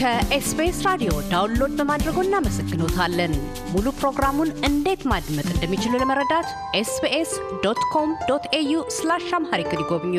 ከኤስቢኤስ ራዲዮ download በማድረጎ እናመሰግኖታለን። ሙሉ ፕሮግራሙን እንዴት ማድመጥ እንደሚችሉ ለመረዳት SBS dot com dot au slash Amharic ይጎብኙ።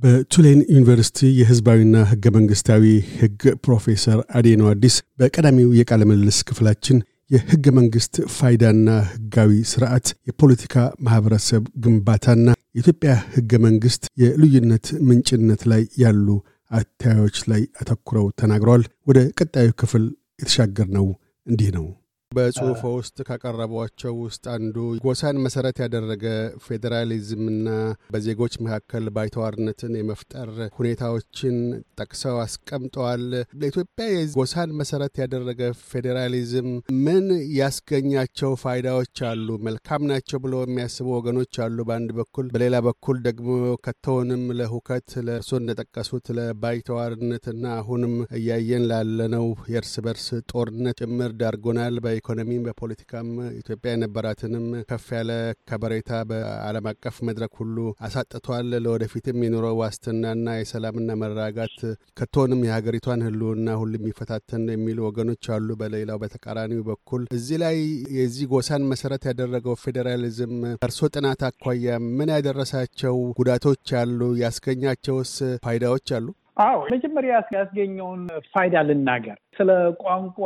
በቱሌን ዩኒቨርሲቲ የሕዝባዊና ሕገ መንግሥታዊ ሕግ ፕሮፌሰር አዴኖ አዲስ በቀዳሚው የቃለ ምልልስ ክፍላችን የሕገ መንግሥት ፋይዳና ሕጋዊ ስርዓት፣ የፖለቲካ ማኅበረሰብ ግንባታና የኢትዮጵያ ሕገ መንግሥት የልዩነት ምንጭነት ላይ ያሉ አታዮች ላይ አተኩረው ተናግረዋል። ወደ ቀጣዩ ክፍል የተሻገር ነው እንዲህ ነው። በጽሁፎ ውስጥ ካቀረቧቸው ውስጥ አንዱ ጎሳን መሰረት ያደረገ ፌዴራሊዝምና በዜጎች መካከል ባይተዋርነትን የመፍጠር ሁኔታዎችን ጠቅሰው አስቀምጠዋል። ለኢትዮጵያ የጎሳን መሰረት ያደረገ ፌዴራሊዝም ምን ያስገኛቸው ፋይዳዎች አሉ? መልካም ናቸው ብለው የሚያስቡ ወገኖች አሉ በአንድ በኩል፣ በሌላ በኩል ደግሞ ከተውንም ለሁከት ለእርሶ እንደጠቀሱት ለባይተዋርነትና አሁንም እያየን ላለነው የእርስ በርስ ጦርነት ጭምር ዳርጎናል። በኢኮኖሚም በፖለቲካም ኢትዮጵያ የነበራትንም ከፍ ያለ ከበሬታ በዓለም አቀፍ መድረክ ሁሉ አሳጥቷል። ለወደፊትም የኑሮ ዋስትናና የሰላምና መረጋጋት ከቶንም የሀገሪቷን ሕልውና ሁሉ የሚፈታተን የሚሉ ወገኖች አሉ። በሌላው በተቃራኒው በኩል እዚህ ላይ የዚህ ጎሳን መሰረት ያደረገው ፌዴራሊዝም ከእርሶ ጥናት አኳያ ምን ያደረሳቸው ጉዳቶች አሉ? ያስገኛቸውስ ፋይዳዎች አሉ? አዎ መጀመሪያ ያስገኘውን ፋይዳ ልናገር። ስለ ቋንቋ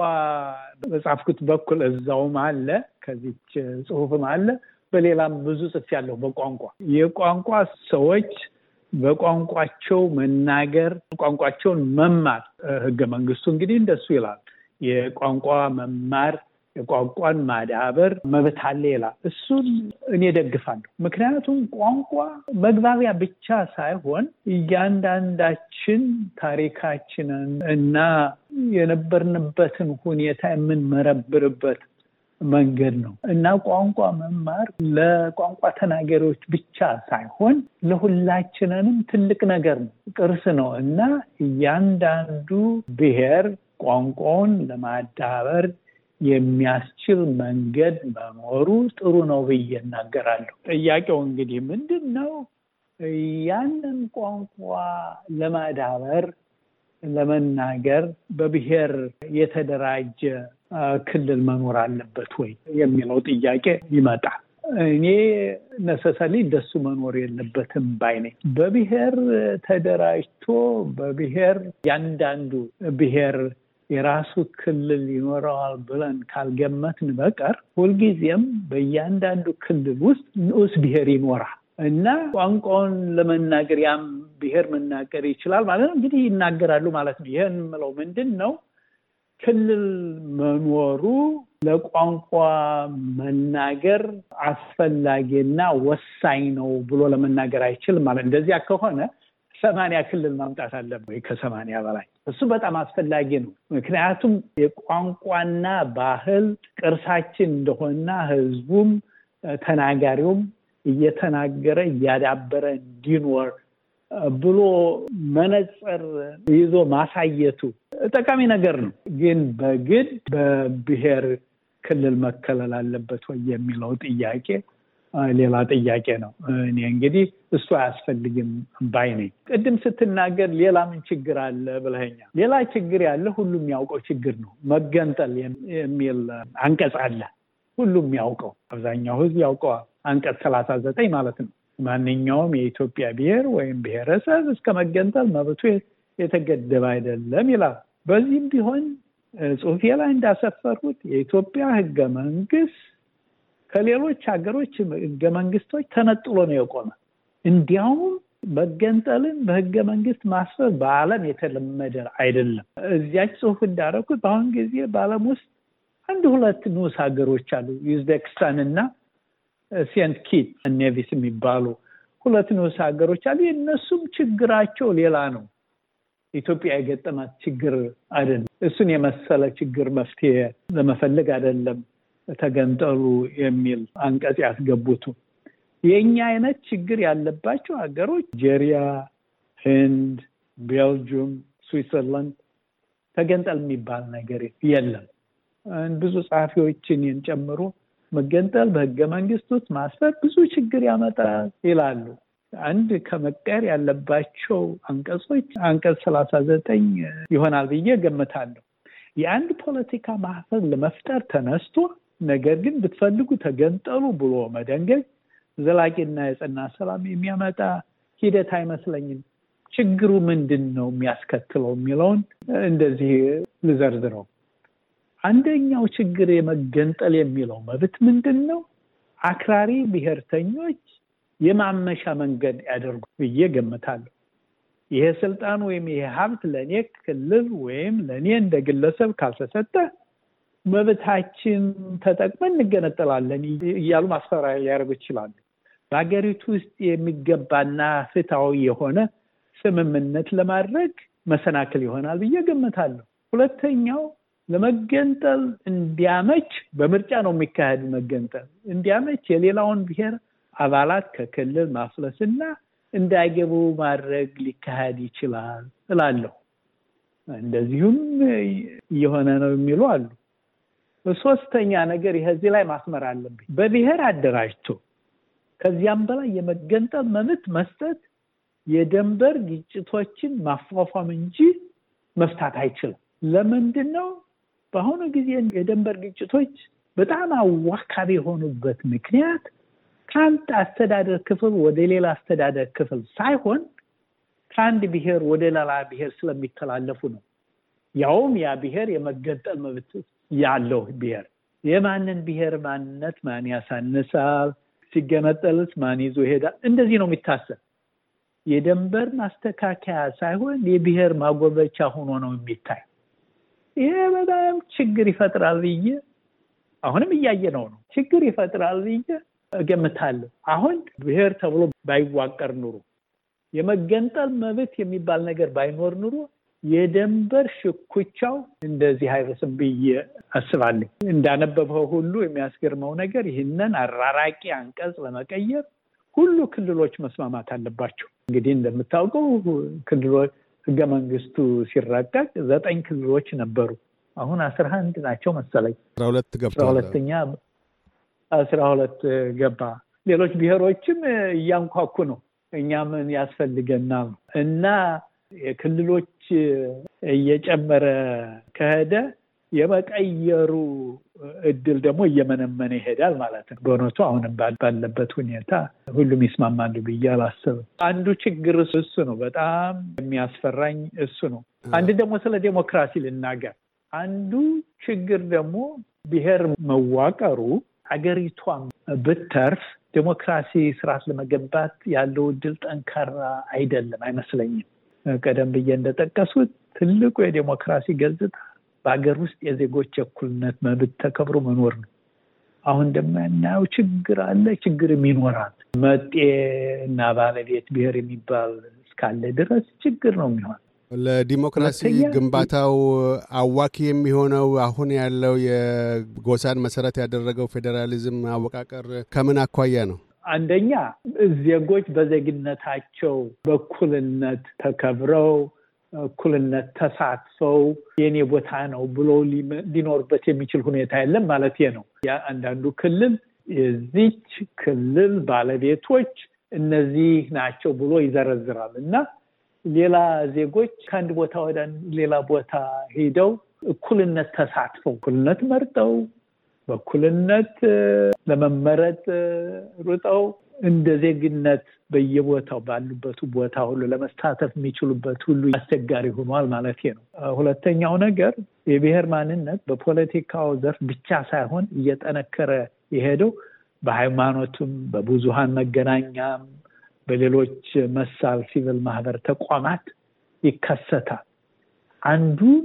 በጻፍኩት በኩል እዛውም አለ፣ ከዚች ጽሁፍም አለ፣ በሌላም ብዙ ጽፌያለሁ። በቋንቋ የቋንቋ ሰዎች በቋንቋቸው መናገር፣ ቋንቋቸውን መማር ህገ መንግስቱ እንግዲህ እንደሱ ይላል። የቋንቋ መማር የቋንቋን ማዳበር መብት አለ ይላል። እሱን እኔ ደግፋለሁ። ምክንያቱም ቋንቋ መግባቢያ ብቻ ሳይሆን እያንዳንዳችን ታሪካችንን እና የነበርንበትን ሁኔታ የምንመረብርበት መንገድ ነው እና ቋንቋ መማር ለቋንቋ ተናጋሪዎች ብቻ ሳይሆን ለሁላችንንም ትልቅ ነገር ነው፣ ቅርስ ነው እና እያንዳንዱ ብሔር ቋንቋውን ለማዳበር የሚያስችል መንገድ መኖሩ ጥሩ ነው ብዬ እናገራለሁ። ጥያቄው እንግዲህ ምንድን ነው? ያንን ቋንቋ ለማዳበር ለመናገር በብሔር የተደራጀ ክልል መኖር አለበት ወይ የሚለው ጥያቄ ይመጣል። እኔ ነሰሰሊ እንደሱ መኖር የለበትም ባይ ነኝ። በብሔር ተደራጅቶ በብሔር ያንዳንዱ ብሔር የራሱ ክልል ይኖረዋል ብለን ካልገመትን በቀር ሁልጊዜም በእያንዳንዱ ክልል ውስጥ ንዑስ ብሔር ይኖራል እና ቋንቋውን ለመናገር ያም ብሔር መናገር ይችላል ማለት ነው። እንግዲህ ይናገራሉ ማለት ነው። ይህን የምለው ምንድን ነው? ክልል መኖሩ ለቋንቋ መናገር አስፈላጊና ወሳኝ ነው ብሎ ለመናገር አይችልም ማለት እንደዚያ ከሆነ ሰማንያ ክልል ማምጣት አለብን ወይ ከሰማንያ በላይ እሱ በጣም አስፈላጊ ነው። ምክንያቱም የቋንቋና ባህል ቅርሳችን እንደሆና ህዝቡም ተናጋሪውም እየተናገረ እያዳበረ እንዲኖር ብሎ መነጽር ይዞ ማሳየቱ ጠቃሚ ነገር ነው። ግን በግድ በብሔር ክልል መከለል አለበት ወይ የሚለው ጥያቄ ሌላ ጥያቄ ነው። እኔ እንግዲህ እሱ አያስፈልግም ባይ ነኝ። ቅድም ስትናገር ሌላ ምን ችግር አለ ብለኸኛል። ሌላ ችግር ያለ ሁሉም ያውቀው ችግር ነው። መገንጠል የሚል አንቀጽ አለ። ሁሉም ያውቀው አብዛኛው ህዝብ ያውቀዋል። አንቀጽ ሰላሳ ዘጠኝ ማለት ነው። ማንኛውም የኢትዮጵያ ብሔር ወይም ብሔረሰብ እስከ መገንጠል መብቱ የተገደበ አይደለም ይላል። በዚህም ቢሆን ጽሁፌ ላይ እንዳሰፈርኩት የኢትዮጵያ ህገ መንግስት ከሌሎች ሀገሮች ህገ መንግስቶች ተነጥሎ ነው የቆመ። እንዲያውም መገንጠልን በህገ መንግስት ማስፈር በዓለም የተለመደ አይደለም። እዚያች ጽሁፍ እንዳደረኩት በአሁን ጊዜ በዓለም ውስጥ አንድ ሁለት ንዑስ ሀገሮች አሉ። ዩዝቤክስታን እና ሴንት ኪትስ ኔቪስ የሚባሉ ሁለት ንዑስ ሀገሮች አሉ። የእነሱም ችግራቸው ሌላ ነው። ኢትዮጵያ የገጠማት ችግር አይደለም። እሱን የመሰለ ችግር መፍትሄ ለመፈለግ አይደለም ተገንጠሉ የሚል አንቀጽ ያስገቡቱ። የእኛ አይነት ችግር ያለባቸው ሀገሮች ጄሪያ፣ ህንድ፣ ቤልጅየም፣ ስዊትዘርላንድ ተገንጠል የሚባል ነገር የለም። ብዙ ጸሐፊዎችን ጨምሮ መገንጠል በህገ መንግስት ውስጥ ማስፈር ብዙ ችግር ያመጣል ይላሉ። አንድ ከመቀየር ያለባቸው አንቀጾች አንቀጽ ሰላሳ ዘጠኝ ይሆናል ብዬ ገምታለሁ። የአንድ ፖለቲካ ማህበር ለመፍጠር ተነስቶ ነገር ግን ብትፈልጉ ተገንጠሉ ብሎ መደንገግ ዘላቂና የጸና ሰላም የሚያመጣ ሂደት አይመስለኝም። ችግሩ ምንድን ነው የሚያስከትለው የሚለውን እንደዚህ ልዘርዝረው። አንደኛው ችግር የመገንጠል የሚለው መብት ምንድን ነው? አክራሪ ብሔርተኞች የማመሻ መንገድ ያደርጉ ብዬ ገምታለሁ። ይሄ ስልጣን ወይም ይሄ ሀብት ለእኔ ክልል ወይም ለእኔ እንደ ግለሰብ ካልተሰጠ መብታችን ተጠቅመን እንገነጠላለን እያሉ ማስፈራሪያ ሊያደርጉ ይችላሉ። በሀገሪቱ ውስጥ የሚገባና ፍትሐዊ የሆነ ስምምነት ለማድረግ መሰናክል ይሆናል ብዬ ገምታለሁ። ሁለተኛው ለመገንጠል እንዲያመች በምርጫ ነው የሚካሄድ መገንጠል እንዲያመች የሌላውን ብሔር አባላት ከክልል ማፍለስና እንዳይገቡ ማድረግ ሊካሄድ ይችላል እላለሁ። እንደዚሁም እየሆነ ነው የሚሉ አሉ። ሶስተኛ ነገር እዚህ ላይ ማስመር አለብኝ። በብሔር አደራጅቶ ከዚያም በላይ የመገንጠል መብት መስጠት የደንበር ግጭቶችን ማፏፏም እንጂ መፍታት አይችልም። ለምንድን ነው? በአሁኑ ጊዜ የደንበር ግጭቶች በጣም አዋካቢ የሆኑበት ምክንያት ከአንድ አስተዳደር ክፍል ወደ ሌላ አስተዳደር ክፍል ሳይሆን ከአንድ ብሔር ወደ ሌላ ብሔር ስለሚተላለፉ ነው። ያውም ያ ብሔር የመገንጠል መብት ያለው ብሔር የማንን ብሔር ማንነት ማን ያሳንሳል፣ ሲገነጠልስ ማን ይዞ ይሄዳል፣ እንደዚህ ነው የሚታሰብ። የደንበር ማስተካከያ ሳይሆን የብሔር ማጎልበቻ ሆኖ ነው የሚታይ። ይሄ በጣም ችግር ይፈጥራል ብዬ አሁንም እያየ ነው ነው ችግር ይፈጥራል ብዬ እገምታለሁ። አሁን ብሔር ተብሎ ባይዋቀር ኑሮ የመገንጠል መብት የሚባል ነገር ባይኖር ኑሮ የደንበር ሽኩቻው እንደዚህ አይበስም ብዬ አስባለሁ። እንዳነበበው ሁሉ የሚያስገርመው ነገር ይህንን አራራቂ አንቀጽ ለመቀየር ሁሉ ክልሎች መስማማት አለባቸው። እንግዲህ እንደምታውቀው ክልሎች ህገ መንግስቱ ሲረቀቅ ዘጠኝ ክልሎች ነበሩ። አሁን አስራ አንድ ናቸው መሰለኝ። አስራ ሁለተኛ አስራ ሁለት ገባ። ሌሎች ብሔሮችም እያንኳኩ ነው። እኛ ምን ያስፈልገናል እና የክልሎች እየጨመረ ከሄደ የመቀየሩ እድል ደግሞ እየመነመነ ይሄዳል ማለት ነው። በእውነቱ አሁንም ባለበት ሁኔታ ሁሉም ይስማማሉ ብዬ አላስብም። አንዱ ችግር እሱ ነው። በጣም የሚያስፈራኝ እሱ ነው። አንድ ደግሞ ስለ ዴሞክራሲ ልናገር። አንዱ ችግር ደግሞ ብሔር መዋቀሩ አገሪቷን ብተርፍ ዴሞክራሲ ስርዓት ለመገንባት ያለው እድል ጠንካራ አይደለም አይመስለኝም። ቀደም ብዬ እንደጠቀሱት ትልቁ የዴሞክራሲ ገጽታ በሀገር ውስጥ የዜጎች እኩልነት መብት ተከብሮ መኖር ነው። አሁን እንደምናየው ችግር አለ፣ ችግርም ይኖራል። መጤ እና ባለቤት ብሔር የሚባል እስካለ ድረስ ችግር ነው የሚሆን። ለዲሞክራሲ ግንባታው አዋኪ የሚሆነው አሁን ያለው የጎሳን መሰረት ያደረገው ፌዴራሊዝም አወቃቀር ከምን አኳያ ነው? አንደኛ ዜጎች በዜግነታቸው በእኩልነት ተከብረው እኩልነት ተሳትፈው የኔ ቦታ ነው ብሎ ሊኖርበት የሚችል ሁኔታ የለም ማለት ነው። አንዳንዱ ክልል የዚች ክልል ባለቤቶች እነዚህ ናቸው ብሎ ይዘረዝራል እና ሌላ ዜጎች ከአንድ ቦታ ወደ ሌላ ቦታ ሄደው እኩልነት ተሳትፈው እኩልነት መርጠው በእኩልነት እ፣ ለመመረጥ ሩጠው እንደ ዜግነት በየቦታው ባሉበት ቦታ ሁሉ ለመሳተፍ የሚችሉበት ሁሉ አስቸጋሪ ሆኗል ማለት ነው። ሁለተኛው ነገር የብሔር ማንነት በፖለቲካው ዘርፍ ብቻ ሳይሆን እየጠነከረ የሄደው በሃይማኖቱም፣ በብዙሃን መገናኛም፣ በሌሎች መሳል ሲቪል ማህበር ተቋማት ይከሰታል። አንዱን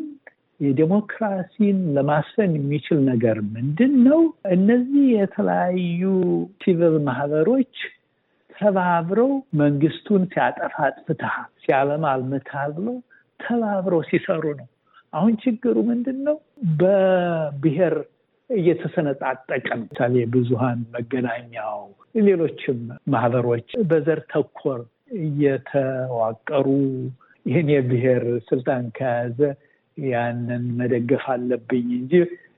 የዴሞክራሲን ለማስፈን የሚችል ነገር ምንድን ነው? እነዚህ የተለያዩ ሲቪል ማህበሮች ተባብረው መንግስቱን ሲያጠፋ አጥፍተሃል፣ ሲያለማ አልምተሃል ብለው ተባብረው ሲሰሩ ነው። አሁን ችግሩ ምንድን ነው? በብሔር እየተሰነጣጠቀ ምሳሌ ብዙሃን መገናኛው፣ ሌሎችም ማህበሮች በዘር ተኮር እየተዋቀሩ ይህን የብሔር ስልጣን ከያዘ ያንን መደገፍ አለብኝ እንጂ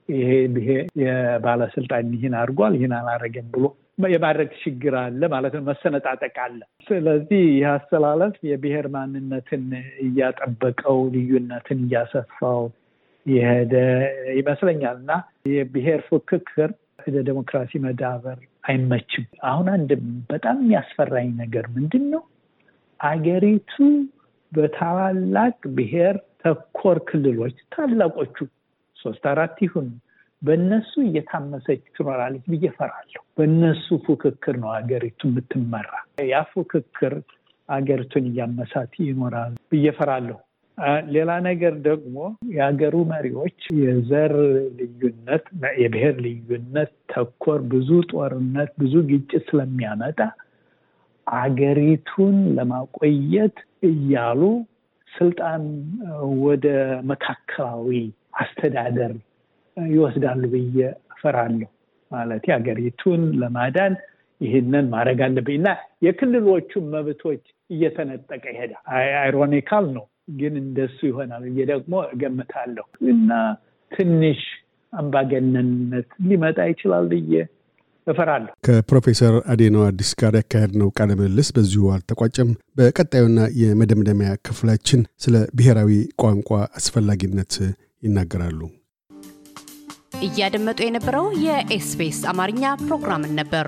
ይሄ ብሔር የባለስልጣን ይህን አድርጓል ይህን አላረገም ብሎ የማድረግ ችግር አለ ማለት ነው። መሰነጣጠቅ አለ። ስለዚህ ይህ አስተላለፍ የብሔር ማንነትን እያጠበቀው ልዩነትን እያሰፋው የሄደ ይመስለኛል እና የብሔር ፉክክር ለዴሞክራሲ መዳበር አይመችም። አሁን አንድ በጣም የሚያስፈራኝ ነገር ምንድን ነው? አገሪቱ በታላላቅ ብሔር ተኮር ክልሎች ታላቆቹ ሶስት አራት ይሁን በእነሱ እየታመሰች ትኖራለች ብዬ እፈራለሁ። በእነሱ ፉክክር ነው አገሪቱ የምትመራ። ያ ፉክክር አገሪቱን እያመሳት ይኖራል ብዬ እፈራለሁ። ሌላ ነገር ደግሞ የሀገሩ መሪዎች የዘር ልዩነት፣ የብሔር ልዩነት ተኮር ብዙ ጦርነት፣ ብዙ ግጭት ስለሚያመጣ አገሪቱን ለማቆየት እያሉ ስልጣን ወደ መካከላዊ አስተዳደር ይወስዳሉ ብዬ እፈራለሁ። ማለት ሀገሪቱን ለማዳን ይህንን ማድረግ አለብኝ እና የክልሎቹን መብቶች እየተነጠቀ ይሄዳል። አይሮኒካል ነው ግን እንደሱ ይሆናል ብዬ ደግሞ እገምታለሁ እና ትንሽ አምባገነንነት ሊመጣ ይችላል ብዬ እፈራለሁ። ከፕሮፌሰር አዴኖ አዲስ ጋር ያካሄድነው ቃለ ምልልስ በዚሁ አልተቋጨም። በቀጣዩና የመደምደሚያ ክፍላችን ስለ ብሔራዊ ቋንቋ አስፈላጊነት ይናገራሉ። እያደመጡ የነበረው የኤስቢኤስ አማርኛ ፕሮግራምን ነበር።